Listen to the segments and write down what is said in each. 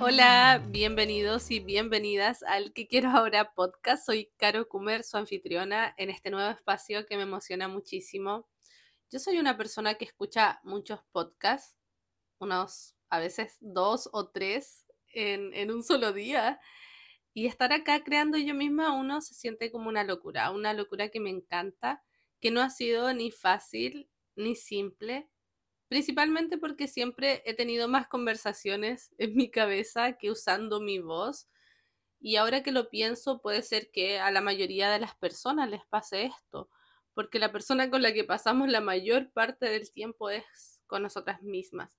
Hola, bienvenidos y bienvenidas al Que Quiero Ahora podcast. Soy Caro Kumer, su anfitriona en este nuevo espacio que me emociona muchísimo. Yo soy una persona que escucha muchos podcasts, unos a veces dos o tres en, en un solo día. Y estar acá creando yo misma uno se siente como una locura, una locura que me encanta, que no ha sido ni fácil ni simple, principalmente porque siempre he tenido más conversaciones en mi cabeza que usando mi voz. Y ahora que lo pienso, puede ser que a la mayoría de las personas les pase esto, porque la persona con la que pasamos la mayor parte del tiempo es con nosotras mismas.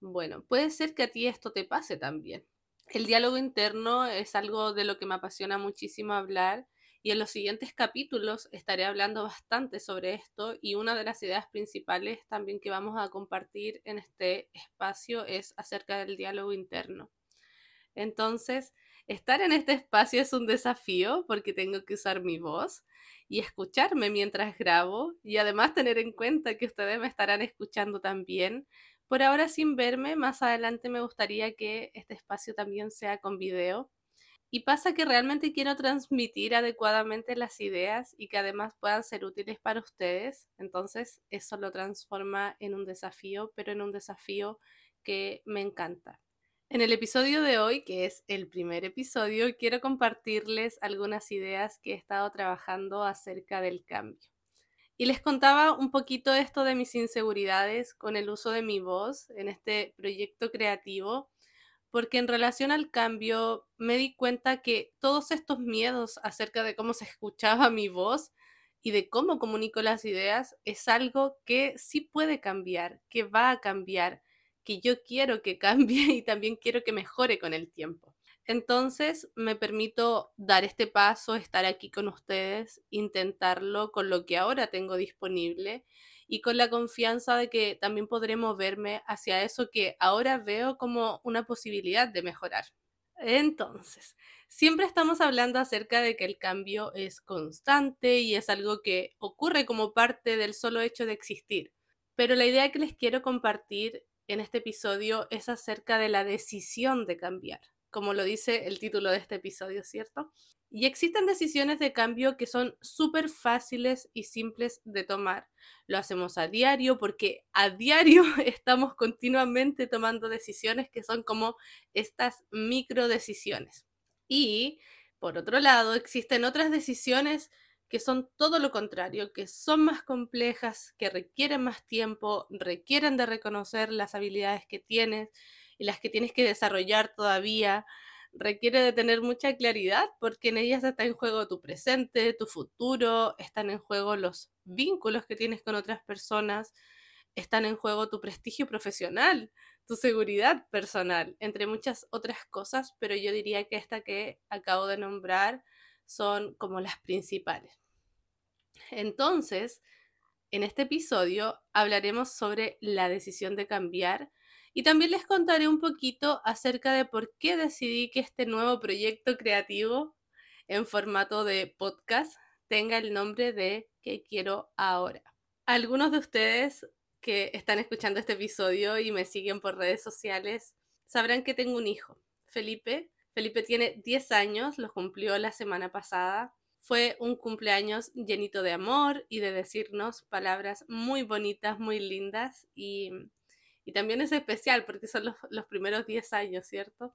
Bueno, puede ser que a ti esto te pase también. El diálogo interno es algo de lo que me apasiona muchísimo hablar y en los siguientes capítulos estaré hablando bastante sobre esto y una de las ideas principales también que vamos a compartir en este espacio es acerca del diálogo interno. Entonces, estar en este espacio es un desafío porque tengo que usar mi voz y escucharme mientras grabo y además tener en cuenta que ustedes me estarán escuchando también. Por ahora sin verme, más adelante me gustaría que este espacio también sea con video y pasa que realmente quiero transmitir adecuadamente las ideas y que además puedan ser útiles para ustedes. Entonces eso lo transforma en un desafío, pero en un desafío que me encanta. En el episodio de hoy, que es el primer episodio, quiero compartirles algunas ideas que he estado trabajando acerca del cambio. Y les contaba un poquito esto de mis inseguridades con el uso de mi voz en este proyecto creativo porque en relación al cambio me di cuenta que todos estos miedos acerca de cómo se escuchaba mi voz y de cómo comunico las ideas es algo que sí puede cambiar, que va a cambiar, que yo quiero que cambie y también quiero que mejore con el tiempo. Entonces me permito dar este paso, estar aquí con ustedes, intentarlo con lo que ahora tengo disponible y con la confianza de que también podré moverme hacia eso que ahora veo como una posibilidad de mejorar. Entonces, siempre estamos hablando acerca de que el cambio es constante y es algo que ocurre como parte del solo hecho de existir. Pero la idea que les quiero compartir en este episodio es acerca de la decisión de cambiar, como lo dice el título de este episodio, ¿cierto? Y existen decisiones de cambio que son súper fáciles y simples de tomar. Lo hacemos a diario porque a diario estamos continuamente tomando decisiones que son como estas micro decisiones. Y por otro lado, existen otras decisiones que son todo lo contrario, que son más complejas, que requieren más tiempo, requieren de reconocer las habilidades que tienes y las que tienes que desarrollar todavía requiere de tener mucha claridad porque en ellas está en juego tu presente, tu futuro, están en juego los vínculos que tienes con otras personas, están en juego tu prestigio profesional, tu seguridad personal, entre muchas otras cosas, pero yo diría que esta que acabo de nombrar son como las principales. Entonces, en este episodio hablaremos sobre la decisión de cambiar y también les contaré un poquito acerca de por qué decidí que este nuevo proyecto creativo en formato de podcast tenga el nombre de ¿Qué quiero ahora? Algunos de ustedes que están escuchando este episodio y me siguen por redes sociales sabrán que tengo un hijo, Felipe. Felipe tiene 10 años, lo cumplió la semana pasada. Fue un cumpleaños llenito de amor y de decirnos palabras muy bonitas, muy lindas y y también es especial porque son los, primeros 10 años, ¿cierto?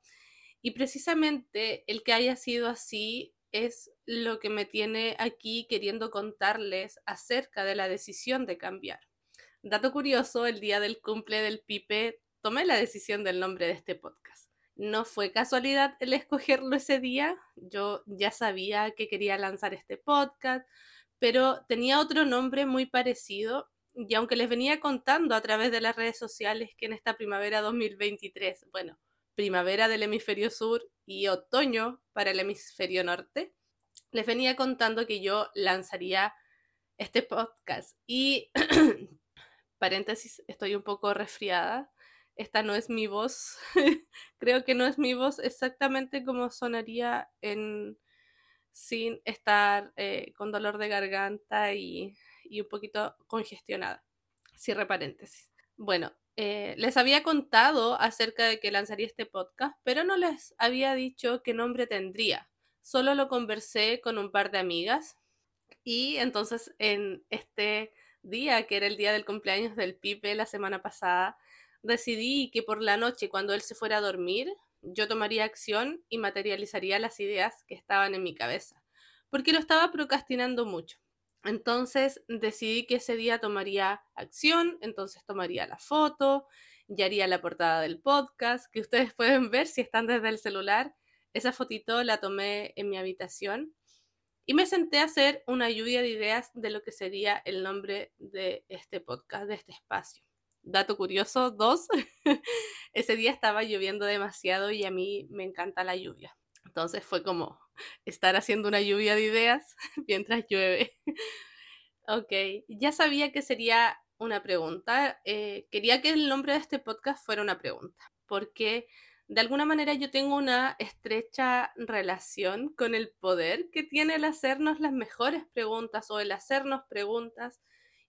Y precisamente el que haya sido así es lo que me tiene aquí queriendo contarles acerca de la decisión de cambiar. Dato curioso, el día del cumple del Pipe tomé la decisión del nombre de este podcast. No fue casualidad el escogerlo ese día, yo ya sabía que quería lanzar este podcast, pero tenía otro nombre muy parecido y aunque les venía contando a través de las redes sociales que en esta primavera 2023, bueno, primavera del hemisferio sur y otoño para el hemisferio norte, les venía contando que yo lanzaría este podcast. Y, paréntesis, estoy un poco resfriada. Esta no es mi voz. Creo que no es mi voz exactamente como sonaría en sin estar eh, con dolor de garganta y y un poquito congestionada. Cierre paréntesis. Bueno, eh, les había contado acerca de que lanzaría este podcast, pero no les había dicho qué nombre tendría. Solo lo conversé con un par de amigas y entonces en este día, que era el día del cumpleaños del Pipe la semana pasada, decidí que por la noche, cuando él se fuera a dormir, yo tomaría acción y materializaría las ideas que estaban en mi cabeza, porque lo estaba procrastinando mucho. Entonces decidí que ese día tomaría acción, entonces tomaría la foto, y haría la portada del podcast, que ustedes pueden ver si están desde el celular. Esa fotito la tomé en mi habitación y me senté a hacer una lluvia de ideas de lo que sería el nombre de este podcast, de este espacio. Dato curioso, dos, ese día estaba lloviendo demasiado y a mí me encanta la lluvia. Entonces fue como estar haciendo una lluvia de ideas mientras llueve. ok, ya sabía que sería una pregunta. Eh, quería que el nombre de este podcast fuera una pregunta, porque de alguna manera yo tengo una estrecha relación con el poder que tiene el hacernos las mejores preguntas o el hacernos preguntas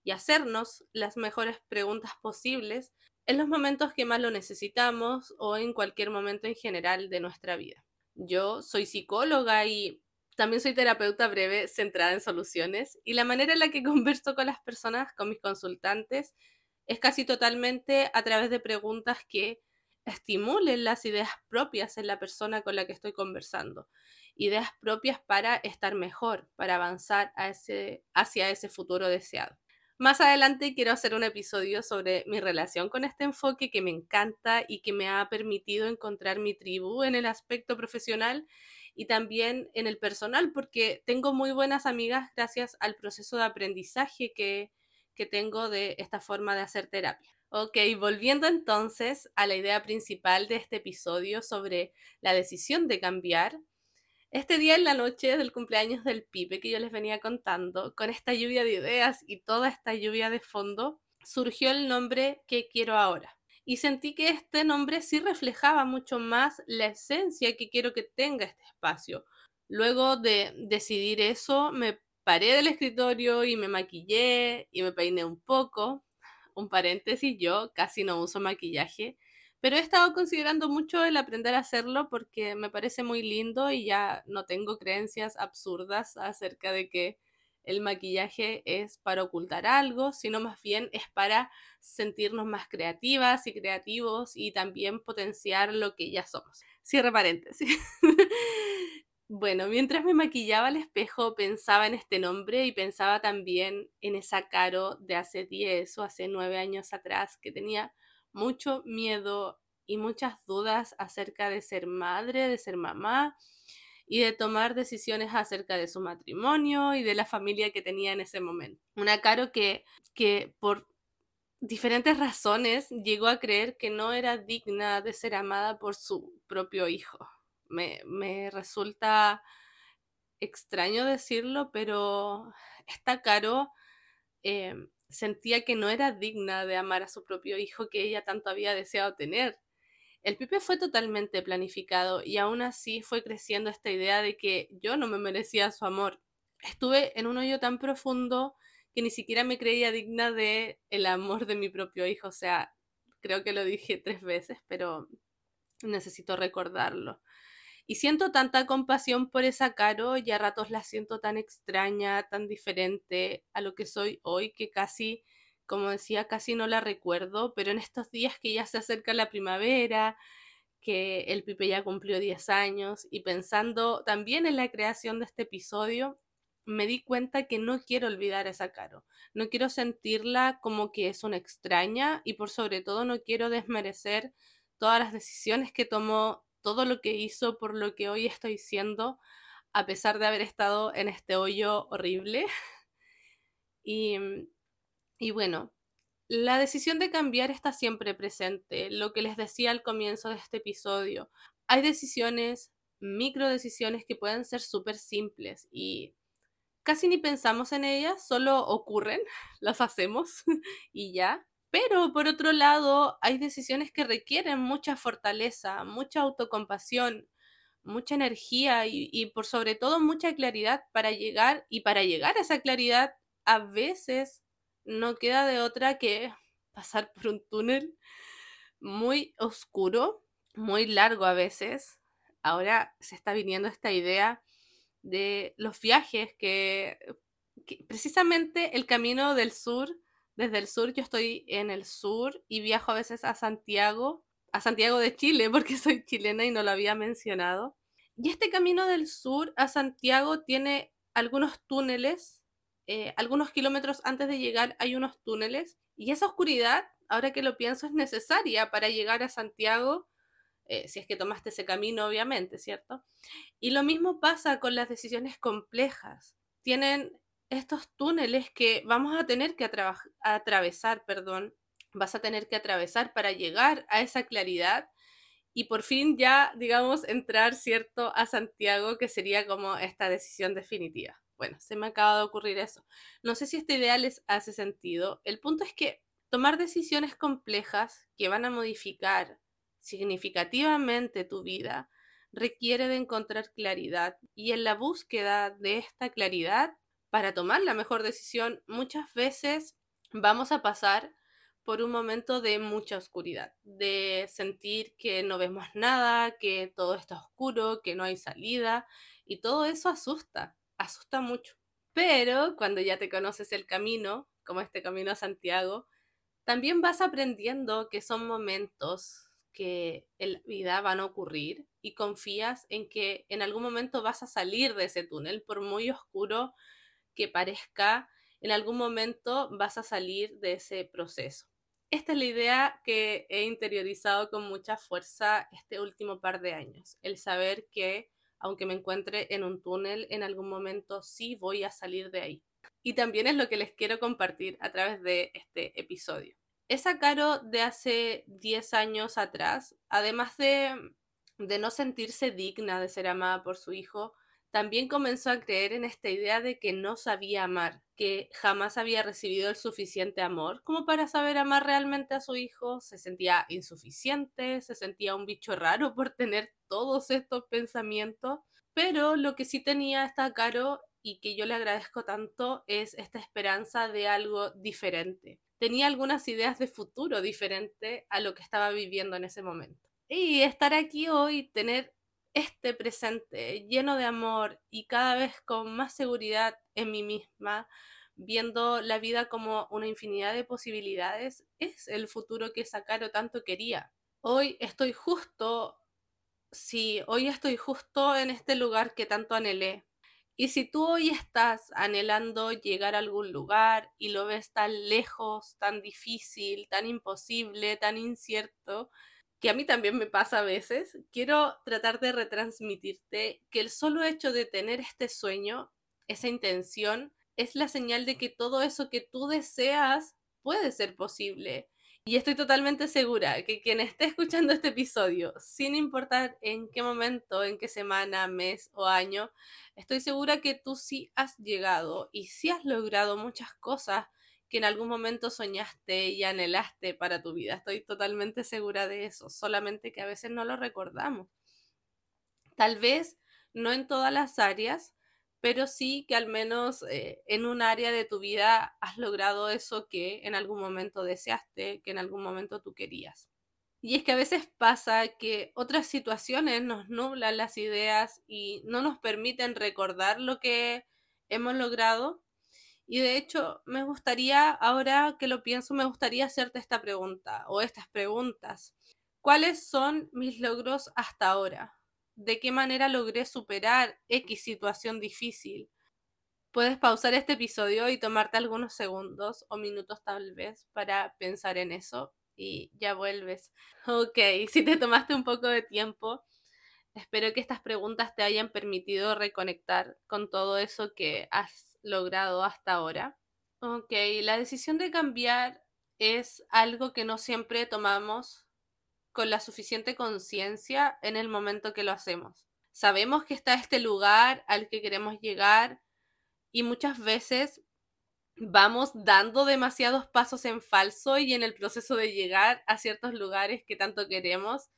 y hacernos las mejores preguntas posibles en los momentos que más lo necesitamos o en cualquier momento en general de nuestra vida. Yo soy psicóloga y también soy terapeuta breve centrada en soluciones y la manera en la que converso con las personas, con mis consultantes, es casi totalmente a través de preguntas que estimulen las ideas propias en la persona con la que estoy conversando. Ideas propias para estar mejor, para avanzar hacia ese futuro deseado. Más adelante quiero hacer un episodio sobre mi relación con este enfoque que me encanta y que me ha permitido encontrar mi tribu en el aspecto profesional y también en el personal, porque tengo muy buenas amigas gracias al proceso de aprendizaje que, que tengo de esta forma de hacer terapia. Ok, volviendo entonces a la idea principal de este episodio sobre la decisión de cambiar, este día en la noche del cumpleaños del Pipe que yo les venía contando, con esta lluvia de ideas y toda esta lluvia de fondo, surgió el nombre que quiero ahora. Y sentí que este nombre sí reflejaba mucho más la esencia que quiero que tenga este espacio. Luego de decidir eso, me paré del escritorio y me maquillé y me peiné un poco. Un paréntesis, yo casi no uso maquillaje pero he estado considerando mucho el aprender a hacerlo porque me parece muy lindo y ya no tengo creencias absurdas acerca de que el maquillaje es para ocultar algo, sino más bien es para sentirnos más creativas y creativos y también potenciar lo que ya somos. Cierre paréntesis. bueno, mientras me maquillaba al espejo pensaba en este nombre y pensaba también en esa Caro de hace 10 o hace 9 años atrás que tenía mucho miedo y muchas dudas acerca de ser madre, de ser mamá y de tomar decisiones acerca de su matrimonio y de la familia que tenía en ese momento. Una Caro que, que por diferentes razones llegó a creer que no era digna de ser amada por su propio hijo. Me, me resulta extraño decirlo, pero esta Caro eh, sentía que no era digna de amar a su propio hijo que ella tanto había deseado tener. El Pipe fue totalmente planificado y aún así fue creciendo esta idea de que yo no me merecía su amor. Estuve en un hoyo tan profundo que ni siquiera me creía digna de el amor de mi propio hijo. O sea, creo que lo dije tres veces, pero necesito recordarlo. Y siento tanta compasión por esa Caro y a ratos la siento tan extraña, tan diferente a lo que soy hoy que casi, como decía, casi no la recuerdo, pero en estos días que ya se acerca la primavera, que el Pipe ya cumplió 10 años y pensando también en la creación de este episodio, me di cuenta que no quiero olvidar a esa Caro, no quiero sentirla como que es una extraña y por sobre todo no quiero desmerecer todas las decisiones que tomó todo lo que hizo por lo que hoy estoy siendo, a pesar de haber estado en este hoyo horrible. y, y bueno, la decisión de cambiar está siempre presente, lo que les decía al comienzo de este episodio. Hay decisiones, micro decisiones que pueden ser súper simples y casi ni pensamos en ellas, solo ocurren, las hacemos y ya. Pero por otro lado, hay decisiones que requieren mucha fortaleza, mucha autocompasión, mucha energía y, por sobre todo mucha claridad para llegar y para llegar a esa claridad a veces no queda de otra que pasar por un túnel muy oscuro, muy largo a veces. Ahora se está viniendo esta idea de los viajes que, precisamente el camino del sur, desde el sur, yo estoy en el sur y viajo a veces a Santiago, a Santiago de Chile, porque soy chilena y no lo había mencionado. Y este camino del sur a Santiago tiene algunos túneles, eh, algunos kilómetros antes de llegar hay unos túneles, y esa oscuridad, ahora que lo pienso, es necesaria para llegar a Santiago eh, si es que tomaste ese camino, obviamente, ¿cierto? Y lo mismo pasa con las decisiones complejas. Tienen estos túneles que vamos a tener que atravesar, perdón, vas a tener que atravesar para llegar a esa claridad y por fin ya, digamos, entrar, ¿cierto?, a Santiago, que sería como esta decisión definitiva. Bueno, se me acaba de ocurrir eso. No sé si esta idea les hace sentido. El punto es que tomar decisiones complejas que van a modificar significativamente tu vida requiere de encontrar claridad y en la búsqueda de esta claridad para tomar la mejor decisión muchas veces vamos a pasar por un momento de mucha oscuridad, de sentir que no vemos nada, que todo está oscuro, que no hay salida y todo eso asusta, asusta mucho. Pero cuando ya te conoces el camino, como este camino a Santiago, también vas aprendiendo que son momentos que en la vida van a ocurrir y confías en que en algún momento vas a salir de ese túnel, por muy oscuro que parezca, en algún momento vas a salir de ese proceso. Esta es la idea que he interiorizado con mucha fuerza este último par de años, el saber que aunque me encuentre en un túnel, en algún momento sí voy a salir de ahí. Y también es lo que les quiero compartir a través de este episodio esa Caro de hace 10 años atrás, además de, de no sentirse digna de ser amada por su hijo, también comenzó a creer en esta idea de que no sabía amar, que jamás había recibido el suficiente amor como para saber amar realmente a su hijo, se sentía insuficiente, se sentía un bicho raro por tener todos estos pensamientos, pero lo que sí tenía esta Caro y que yo le agradezco tanto es esta esperanza de algo diferente, tenía algunas ideas de futuro diferente a lo que estaba viviendo en ese momento. Y estar aquí hoy, tener este presente lleno de amor y cada vez con más seguridad en mí misma, viendo la vida como una infinidad de posibilidades, es el futuro que Sakaro tanto quería. Hoy estoy justo, sí, hoy estoy justo en este lugar que tanto anhelé, y si tú hoy estás anhelando llegar a algún lugar y lo ves tan lejos, tan difícil, tan imposible, tan incierto, que a mí también me pasa a veces, quiero tratar de retransmitirte que el solo hecho de tener este sueño, esa intención, es la señal de que todo eso que tú deseas puede ser posible. Y estoy totalmente segura que quien esté escuchando este episodio, sin importar en qué momento, en qué semana, mes o año, estoy segura que tú sí has llegado y sí has logrado muchas cosas que en algún momento soñaste y anhelaste para tu vida. Estoy totalmente segura de eso, solamente que a veces no lo recordamos. Tal vez no en todas las áreas, pero sí que al menos eh, en un área de tu vida has logrado eso que en algún momento deseaste, que en algún momento tú querías. Y es que a veces pasa que otras situaciones nos nublan las ideas y no nos permiten recordar lo que hemos logrado. Y de hecho, me gustaría, ahora que lo pienso, me gustaría hacerte esta pregunta o estas preguntas. ¿Cuáles son mis logros hasta ahora? de qué manera logré superar X situación difícil. Puedes pausar este episodio y tomarte algunos segundos o minutos tal vez para pensar en eso y ya vuelves. Ok, si te tomaste un poco de tiempo, espero que estas preguntas te hayan permitido reconectar con todo eso que has logrado hasta ahora. Ok, la decisión de cambiar es algo que no siempre tomamos con la suficiente conciencia en el momento que lo hacemos. Sabemos que está este lugar al que queremos llegar y muchas veces vamos dando demasiados pasos en falso y en el proceso de llegar a ciertos lugares que tanto queremos,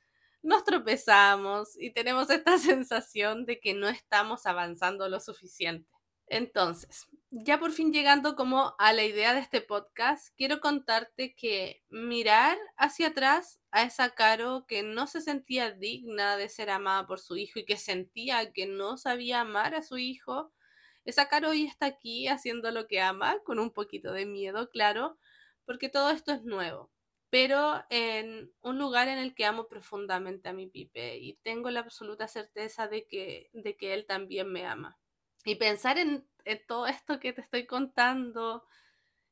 nos tropezamos y tenemos esta sensación de que no estamos avanzando lo suficiente. Entonces, ya por fin llegando como a la idea de este podcast, quiero contarte que mirar hacia atrás a esa Caro que no se sentía digna de ser amada por su hijo y que sentía que no sabía amar a su hijo, esa Caro hoy está aquí haciendo lo que ama, con un poquito de miedo, claro, porque todo esto es nuevo, pero en un lugar en el que amo profundamente a mi Pipe y tengo la absoluta certeza de que, de que él también me ama. Y pensar en, todo esto que te estoy contando,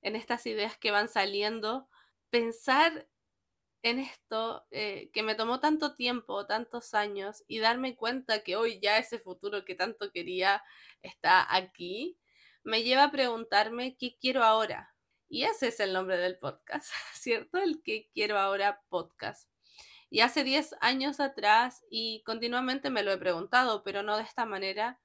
en estas ideas que van saliendo, pensar en esto eh, que me tomó tanto tiempo, tantos años, y darme cuenta que hoy ya ese futuro que tanto quería está aquí, me lleva a preguntarme qué quiero ahora. Y ese es el nombre del podcast, ¿cierto? El que quiero ahora podcast. Y hace 10 años atrás, y continuamente me lo he preguntado, pero no de esta manera,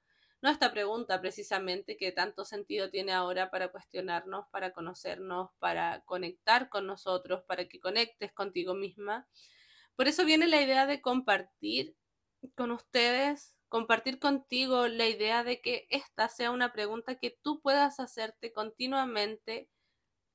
no esta pregunta precisamente que tanto sentido tiene ahora para cuestionarnos, para conocernos, para conectar con nosotros, para que conectes contigo misma. Por eso viene la idea de compartir con ustedes, compartir contigo la idea de que esta sea una pregunta que tú puedas hacerte continuamente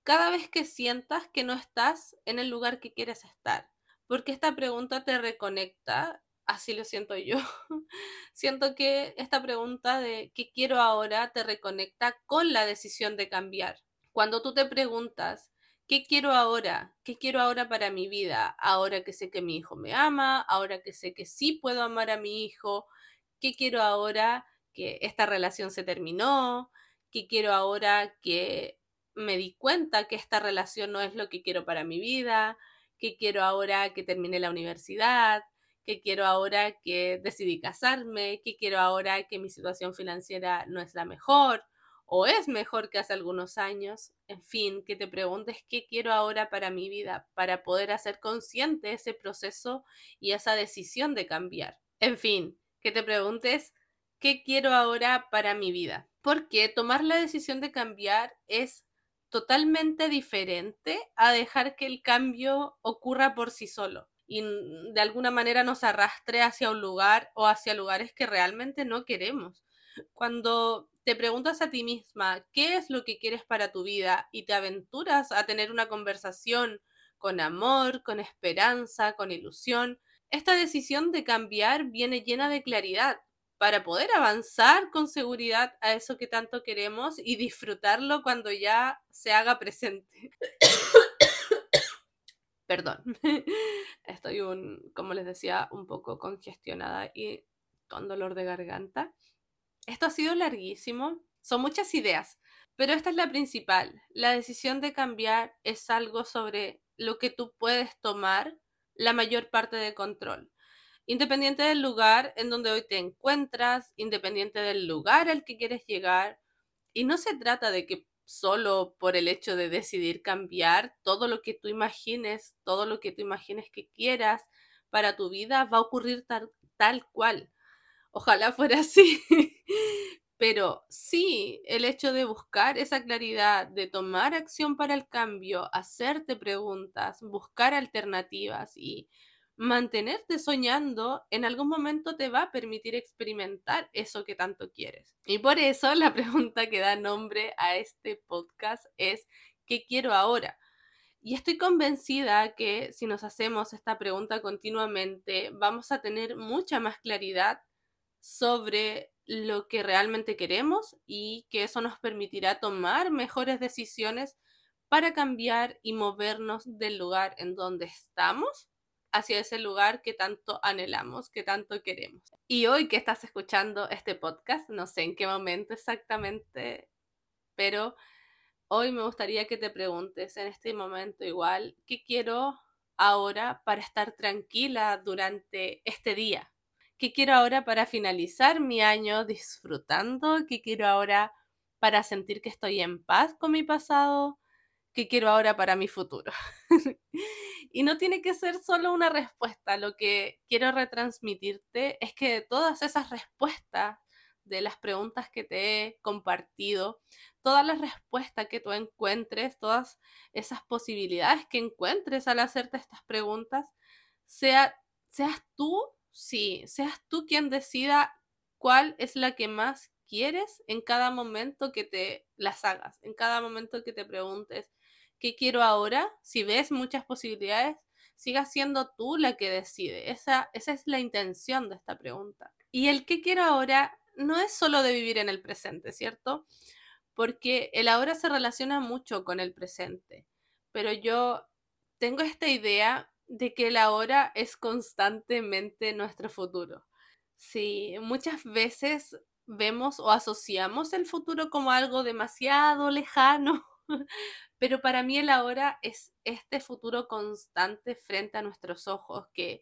cada vez que sientas que no estás en el lugar que quieres estar, porque esta pregunta te reconecta así lo siento yo. siento que esta pregunta de qué quiero ahora te reconecta con la decisión de cambiar. Cuando tú te preguntas, ¿qué quiero ahora? ¿Qué quiero ahora para mi vida? Ahora que sé que mi hijo me ama, ahora que sé que sí puedo amar a mi hijo, ¿qué quiero ahora que esta relación se terminó? ¿Qué quiero ahora que me di cuenta que esta relación no es lo que quiero para mi vida? ¿Qué quiero ahora que termine la universidad? Que quiero ahora que decidí casarme, que quiero ahora que mi situación financiera no es la mejor o es mejor que hace algunos años. En fin, que te preguntes qué quiero ahora para mi vida, para poder hacer consciente ese proceso y esa decisión de cambiar. En fin, que te preguntes qué quiero ahora para mi vida. Porque tomar la decisión de cambiar es totalmente diferente a dejar que el cambio ocurra por sí solo y de alguna manera nos arrastre hacia un lugar o hacia lugares que realmente no queremos. Cuando te preguntas a ti misma qué es lo que quieres para tu vida y te aventuras a tener una conversación con amor, con esperanza, con ilusión, esta decisión de cambiar viene llena de claridad para poder avanzar con seguridad a eso que tanto queremos y disfrutarlo cuando ya se haga presente. Perdón, estoy un, como les decía, un poco congestionada y con dolor de garganta. Esto ha sido larguísimo, son muchas ideas, pero esta es la principal. La decisión de cambiar es algo sobre lo que tú puedes tomar la mayor parte de control. Independiente del lugar en donde hoy te encuentras, independiente del lugar al que quieres llegar, y no se trata de que solo por el hecho de decidir cambiar, todo lo que tú imagines, todo lo que tú imagines que quieras para tu vida va a ocurrir tal, tal cual. Ojalá fuera así. Pero sí, el hecho de buscar esa claridad, de tomar acción para el cambio, hacerte preguntas, buscar alternativas y mantenerte soñando en algún momento te va a permitir experimentar eso que tanto quieres. Y por eso la pregunta que da nombre a este podcast es, ¿qué quiero ahora? Y estoy convencida que si nos hacemos esta pregunta continuamente, vamos a tener mucha más claridad sobre lo que realmente queremos y que eso nos permitirá tomar mejores decisiones para cambiar y movernos del lugar en donde estamos hacia ese lugar que tanto anhelamos, que tanto queremos. Y hoy que estás escuchando este podcast, no sé en qué momento exactamente, pero hoy me gustaría que te preguntes en este momento igual, ¿qué quiero ahora para estar tranquila durante este día? ¿Qué quiero ahora para finalizar mi año disfrutando? ¿Qué quiero ahora para sentir que estoy en paz con mi pasado? ¿Qué quiero ahora para mi futuro? y no tiene que ser solo una respuesta. Lo que quiero retransmitirte es que todas esas respuestas de las preguntas que te he compartido, todas las respuestas que tú encuentres, todas esas posibilidades que encuentres al hacerte estas preguntas, sea, seas tú, sí, seas tú quien decida cuál es la que más quieres en cada momento que te las hagas, en cada momento que te preguntes, ¿qué quiero ahora? Si ves muchas posibilidades, siga siendo tú la que decide. Esa, esa es la intención de esta pregunta. Y el qué quiero ahora no es solo de vivir en el presente, ¿cierto? Porque el ahora se relaciona mucho con el presente. Pero yo tengo esta idea de que el ahora es constantemente nuestro futuro. Sí, muchas veces vemos o asociamos el futuro como algo demasiado lejano, pero para mí el ahora es este futuro constante frente a nuestros ojos que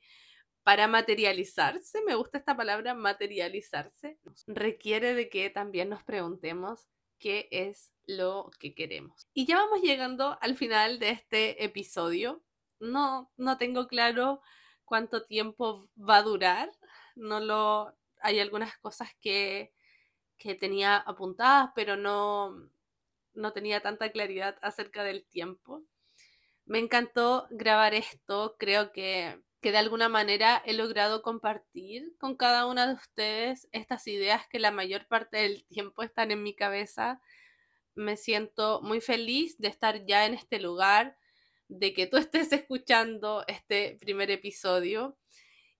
para materializarse, me gusta esta palabra materializarse, requiere de que también nos preguntemos qué es lo que queremos. Y ya vamos llegando al final de este episodio. No, no tengo claro cuánto tiempo va a durar. No lo. Hay algunas cosas que, que tenía apuntadas, pero no, no tenía tanta claridad acerca del tiempo. Me encantó grabar esto. Creo que, que de alguna manera he logrado compartir con cada una de ustedes estas ideas que la mayor parte del tiempo están en mi cabeza. Me siento muy feliz de estar ya en este lugar, de que tú estés escuchando este primer episodio.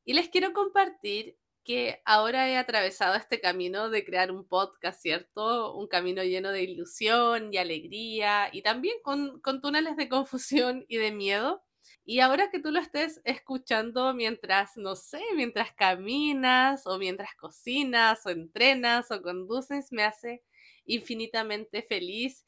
Y les quiero compartir que ahora he atravesado este camino de crear un podcast, ¿cierto? Un camino lleno de ilusión y alegría y también con, con túneles de confusión y de miedo. Y ahora que tú lo estés escuchando mientras, no sé, mientras caminas o mientras cocinas o entrenas o conduces, me hace infinitamente feliz.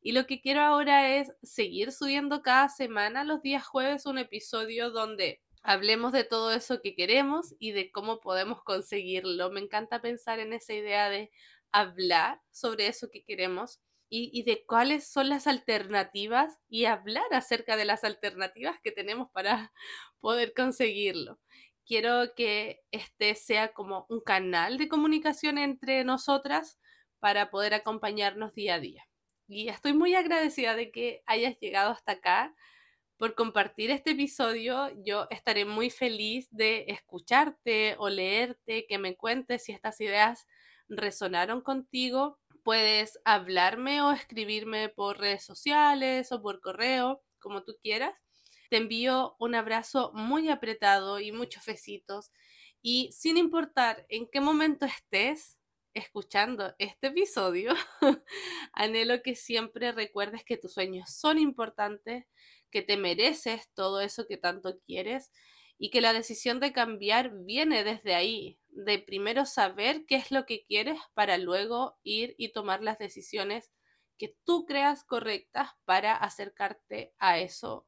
Y lo que quiero ahora es seguir subiendo cada semana, los días jueves, un episodio donde hablemos de todo eso que queremos y de cómo podemos conseguirlo. Me encanta pensar en esa idea de hablar sobre eso que queremos y, de cuáles son las alternativas y hablar acerca de las alternativas que tenemos para poder conseguirlo. Quiero que este sea como un canal de comunicación entre nosotras para poder acompañarnos día a día. Y estoy muy agradecida de que hayas llegado hasta acá por compartir este episodio. Yo estaré muy feliz de escucharte o leerte, que me cuentes si estas ideas resonaron contigo. Puedes hablarme o escribirme por redes sociales o por correo, como tú quieras. Te envío un abrazo muy apretado y muchos besitos. Y sin importar en qué momento estés escuchando este episodio, anhelo que siempre recuerdes que tus sueños son importantes, que te mereces todo eso que tanto quieres y que la decisión de cambiar viene desde ahí, de primero saber qué es lo que quieres para luego ir y tomar las decisiones que tú creas correctas para acercarte a eso,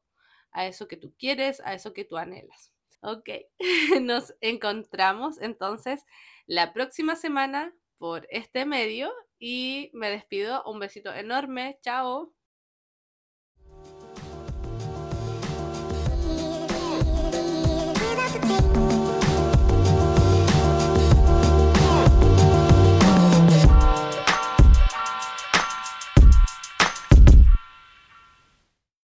a eso que tú quieres, a eso que tú anhelas. Ok, nos encontramos entonces la próxima semana por este medio y me despido. Un besito enorme. Chao.